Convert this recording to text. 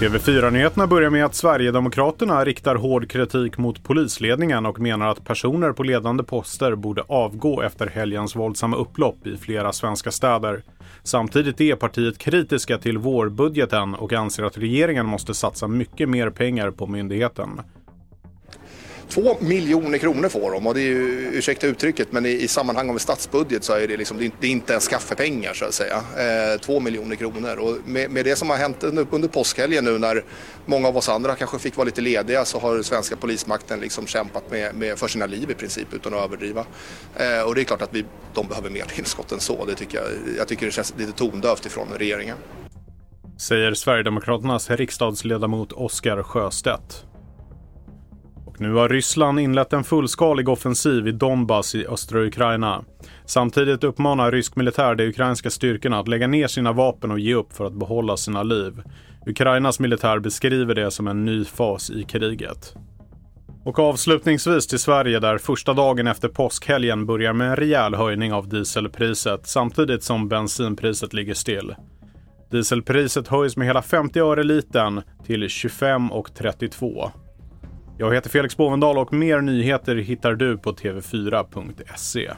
TV4-nyheterna börjar med att Sverigedemokraterna riktar hård kritik mot polisledningen och menar att personer på ledande poster borde avgå efter helgens våldsamma upplopp i flera svenska städer. Samtidigt är partiet kritiska till vårbudgeten och anser att regeringen måste satsa mycket mer pengar på myndigheten. Två miljoner kronor får de och det är ju, ursäkta uttrycket, men i, i sammanhang av en statsbudget så är det, liksom, det är inte ens kaffepengar så att säga. Eh, två miljoner kronor och med, med, det som har hänt under, under påskhelgen nu när många av oss andra kanske fick vara lite lediga så har svenska polismakten liksom kämpat med, med för sina liv i princip utan att överdriva. Eh, och det är klart att vi, de behöver mer tillskott än så. Det tycker jag, jag tycker det känns lite tondövt ifrån regeringen. Säger Sverigedemokraternas riksdagsledamot Oskar Sjöstedt. Och nu har Ryssland inlett en fullskalig offensiv i Donbass i östra Ukraina. Samtidigt uppmanar rysk militär de ukrainska styrkorna att lägga ner sina vapen och ge upp för att behålla sina liv. Ukrainas militär beskriver det som en ny fas i kriget. Och avslutningsvis till Sverige där första dagen efter påskhelgen börjar med en rejäl höjning av dieselpriset samtidigt som bensinpriset ligger still. Dieselpriset höjs med hela 50 öre litern till 25,32. Jag heter Felix Bovendal och mer nyheter hittar du på tv4.se.